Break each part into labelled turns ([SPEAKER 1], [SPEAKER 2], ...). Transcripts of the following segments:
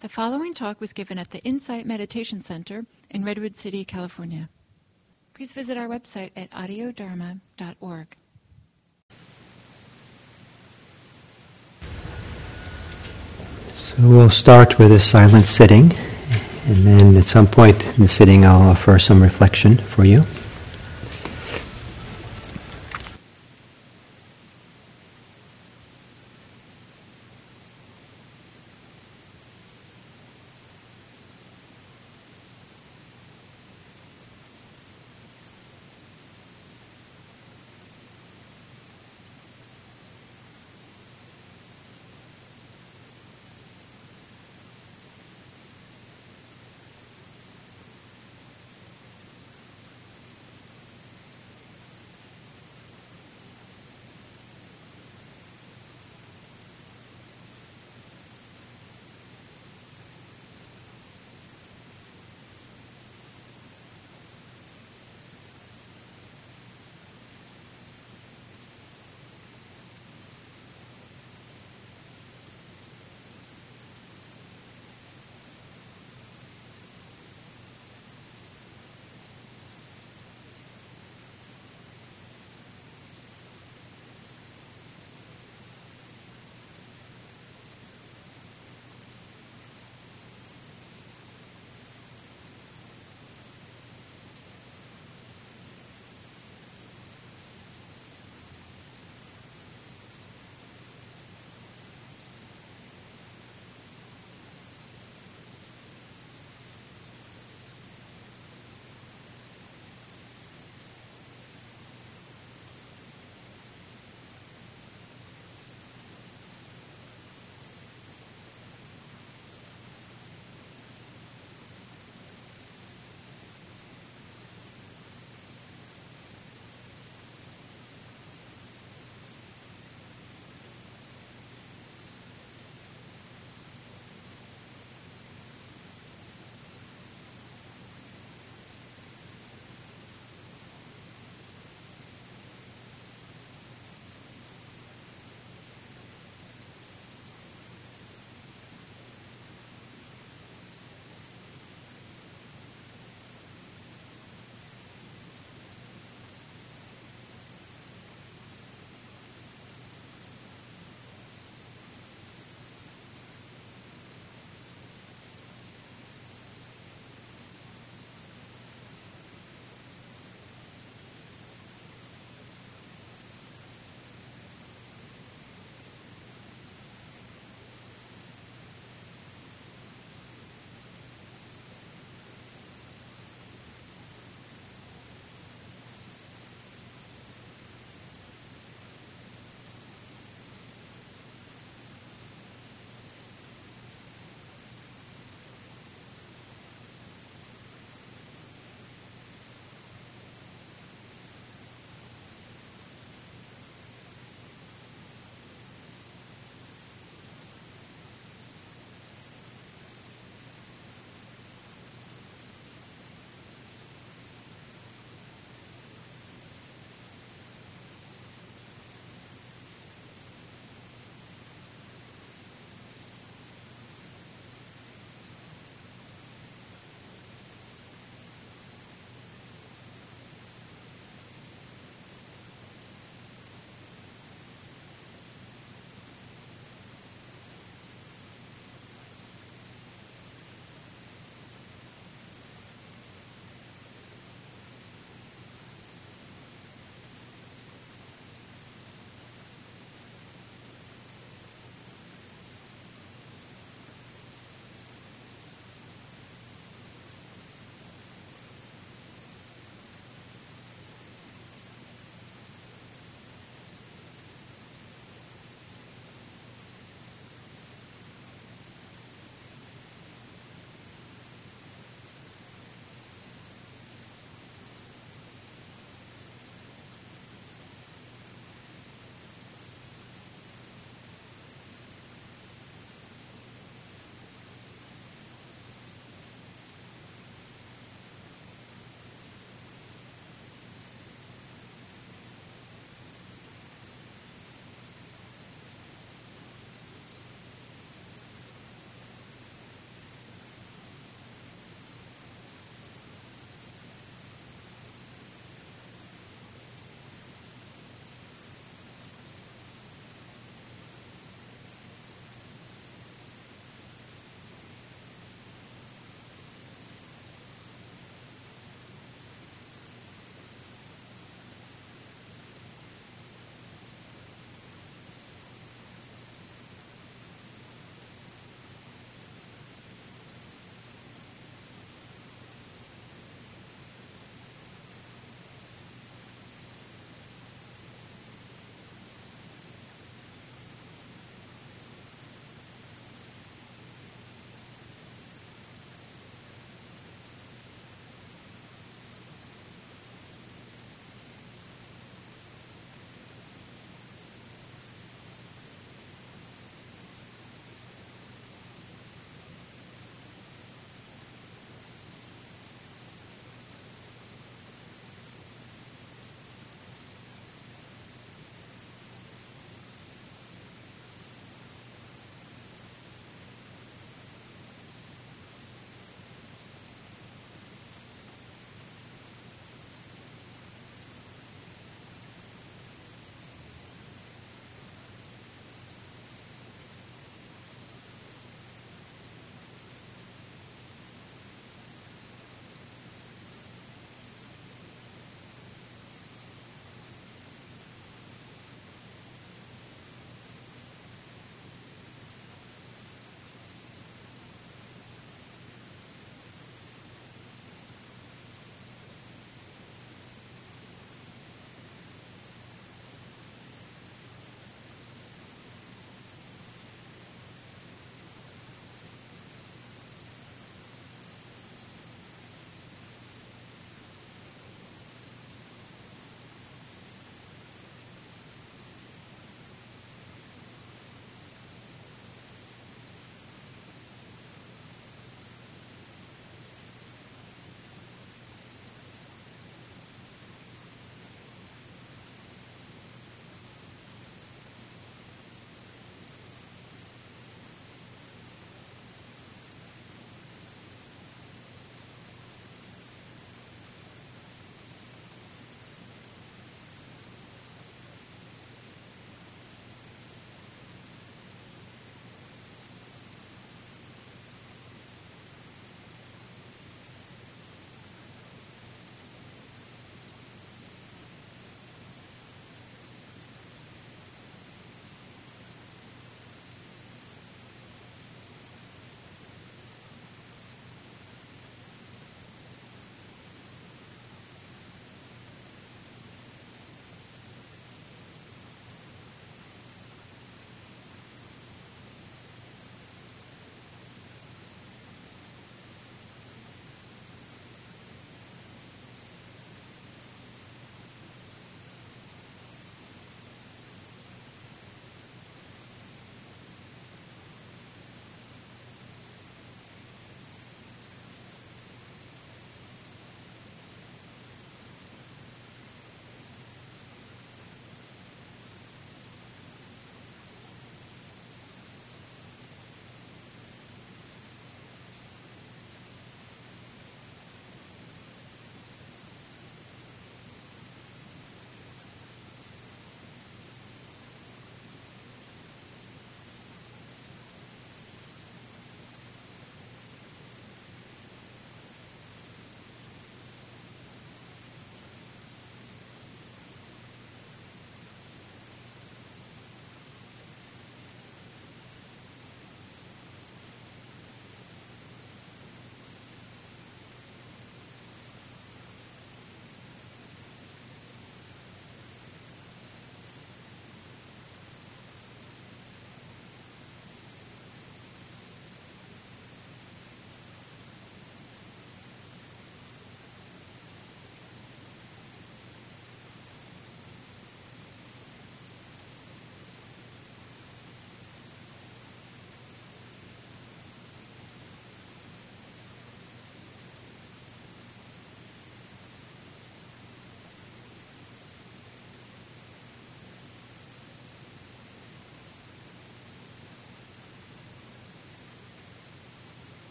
[SPEAKER 1] The following talk was given at the Insight Meditation Center in Redwood City, California. Please visit our website at audiodharma.org.
[SPEAKER 2] So we'll start with a silent sitting, and then at some point in the sitting, I'll offer some reflection for you.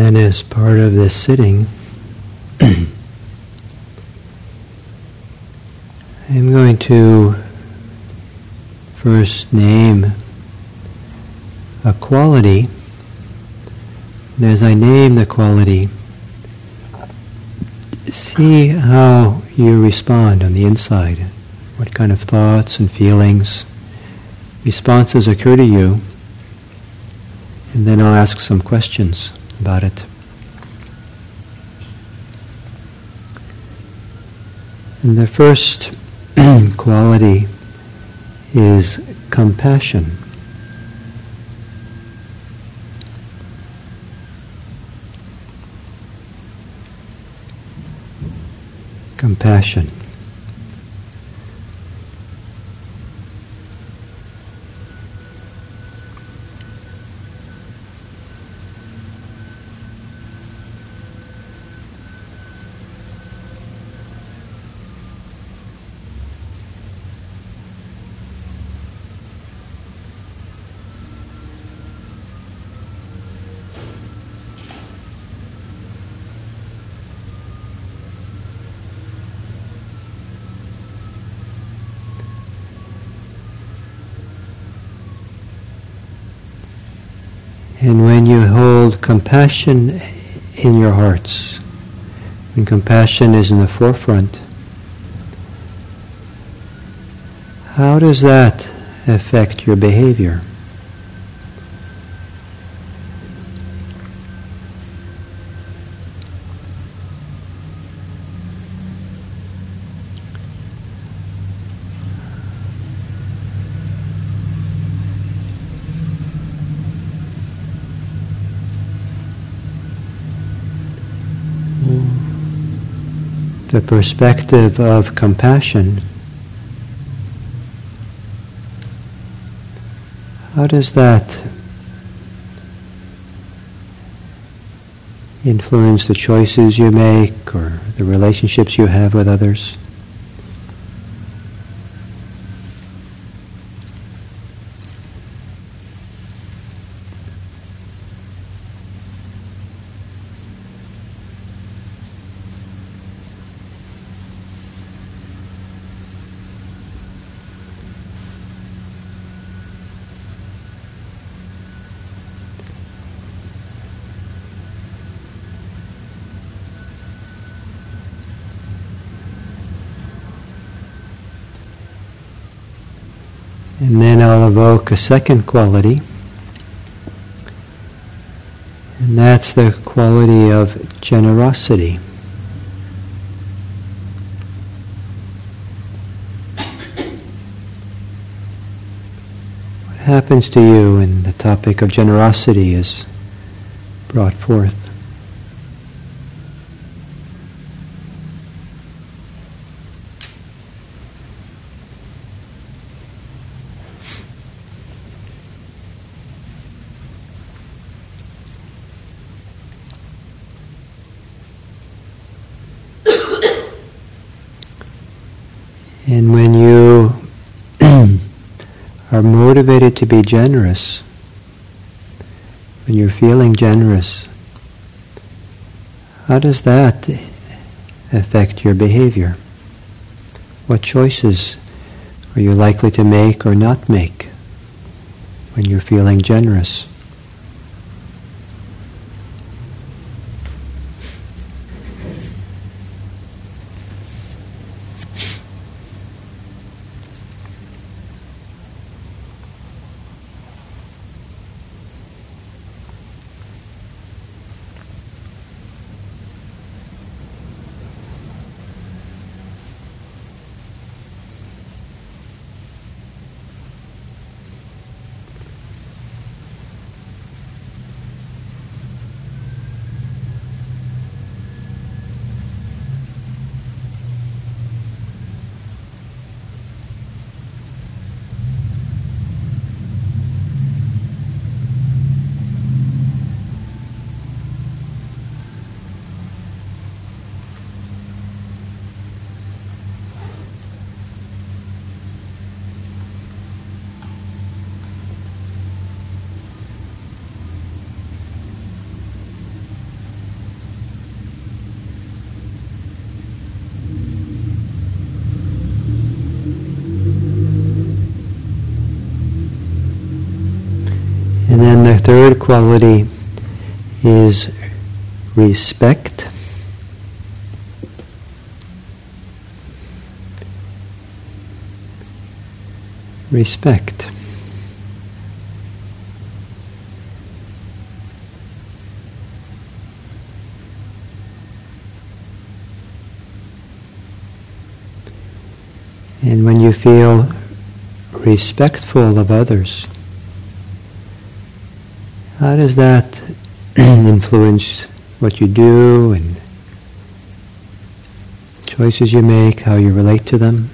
[SPEAKER 2] Then, as part of this sitting, I'm going to first name a quality, and as I name the quality, see how you respond on the inside. What kind of thoughts and feelings, responses occur to you, and then I'll ask some questions about it. And the first quality is compassion. Compassion. And when you hold compassion in your hearts, when compassion is in the forefront, how does that affect your behavior? The perspective of compassion, how does that influence the choices you make or the relationships you have with others? And then I'll evoke a second quality, and that's the quality of generosity. What happens to you when the topic of generosity is brought forth? And when you are motivated to be generous, when you're feeling generous, how does that affect your behavior? What choices are you likely to make or not make when you're feeling generous? The third quality is respect. Respect. And when you feel respectful of others, how does that influence what you do and choices you make, how you relate to them?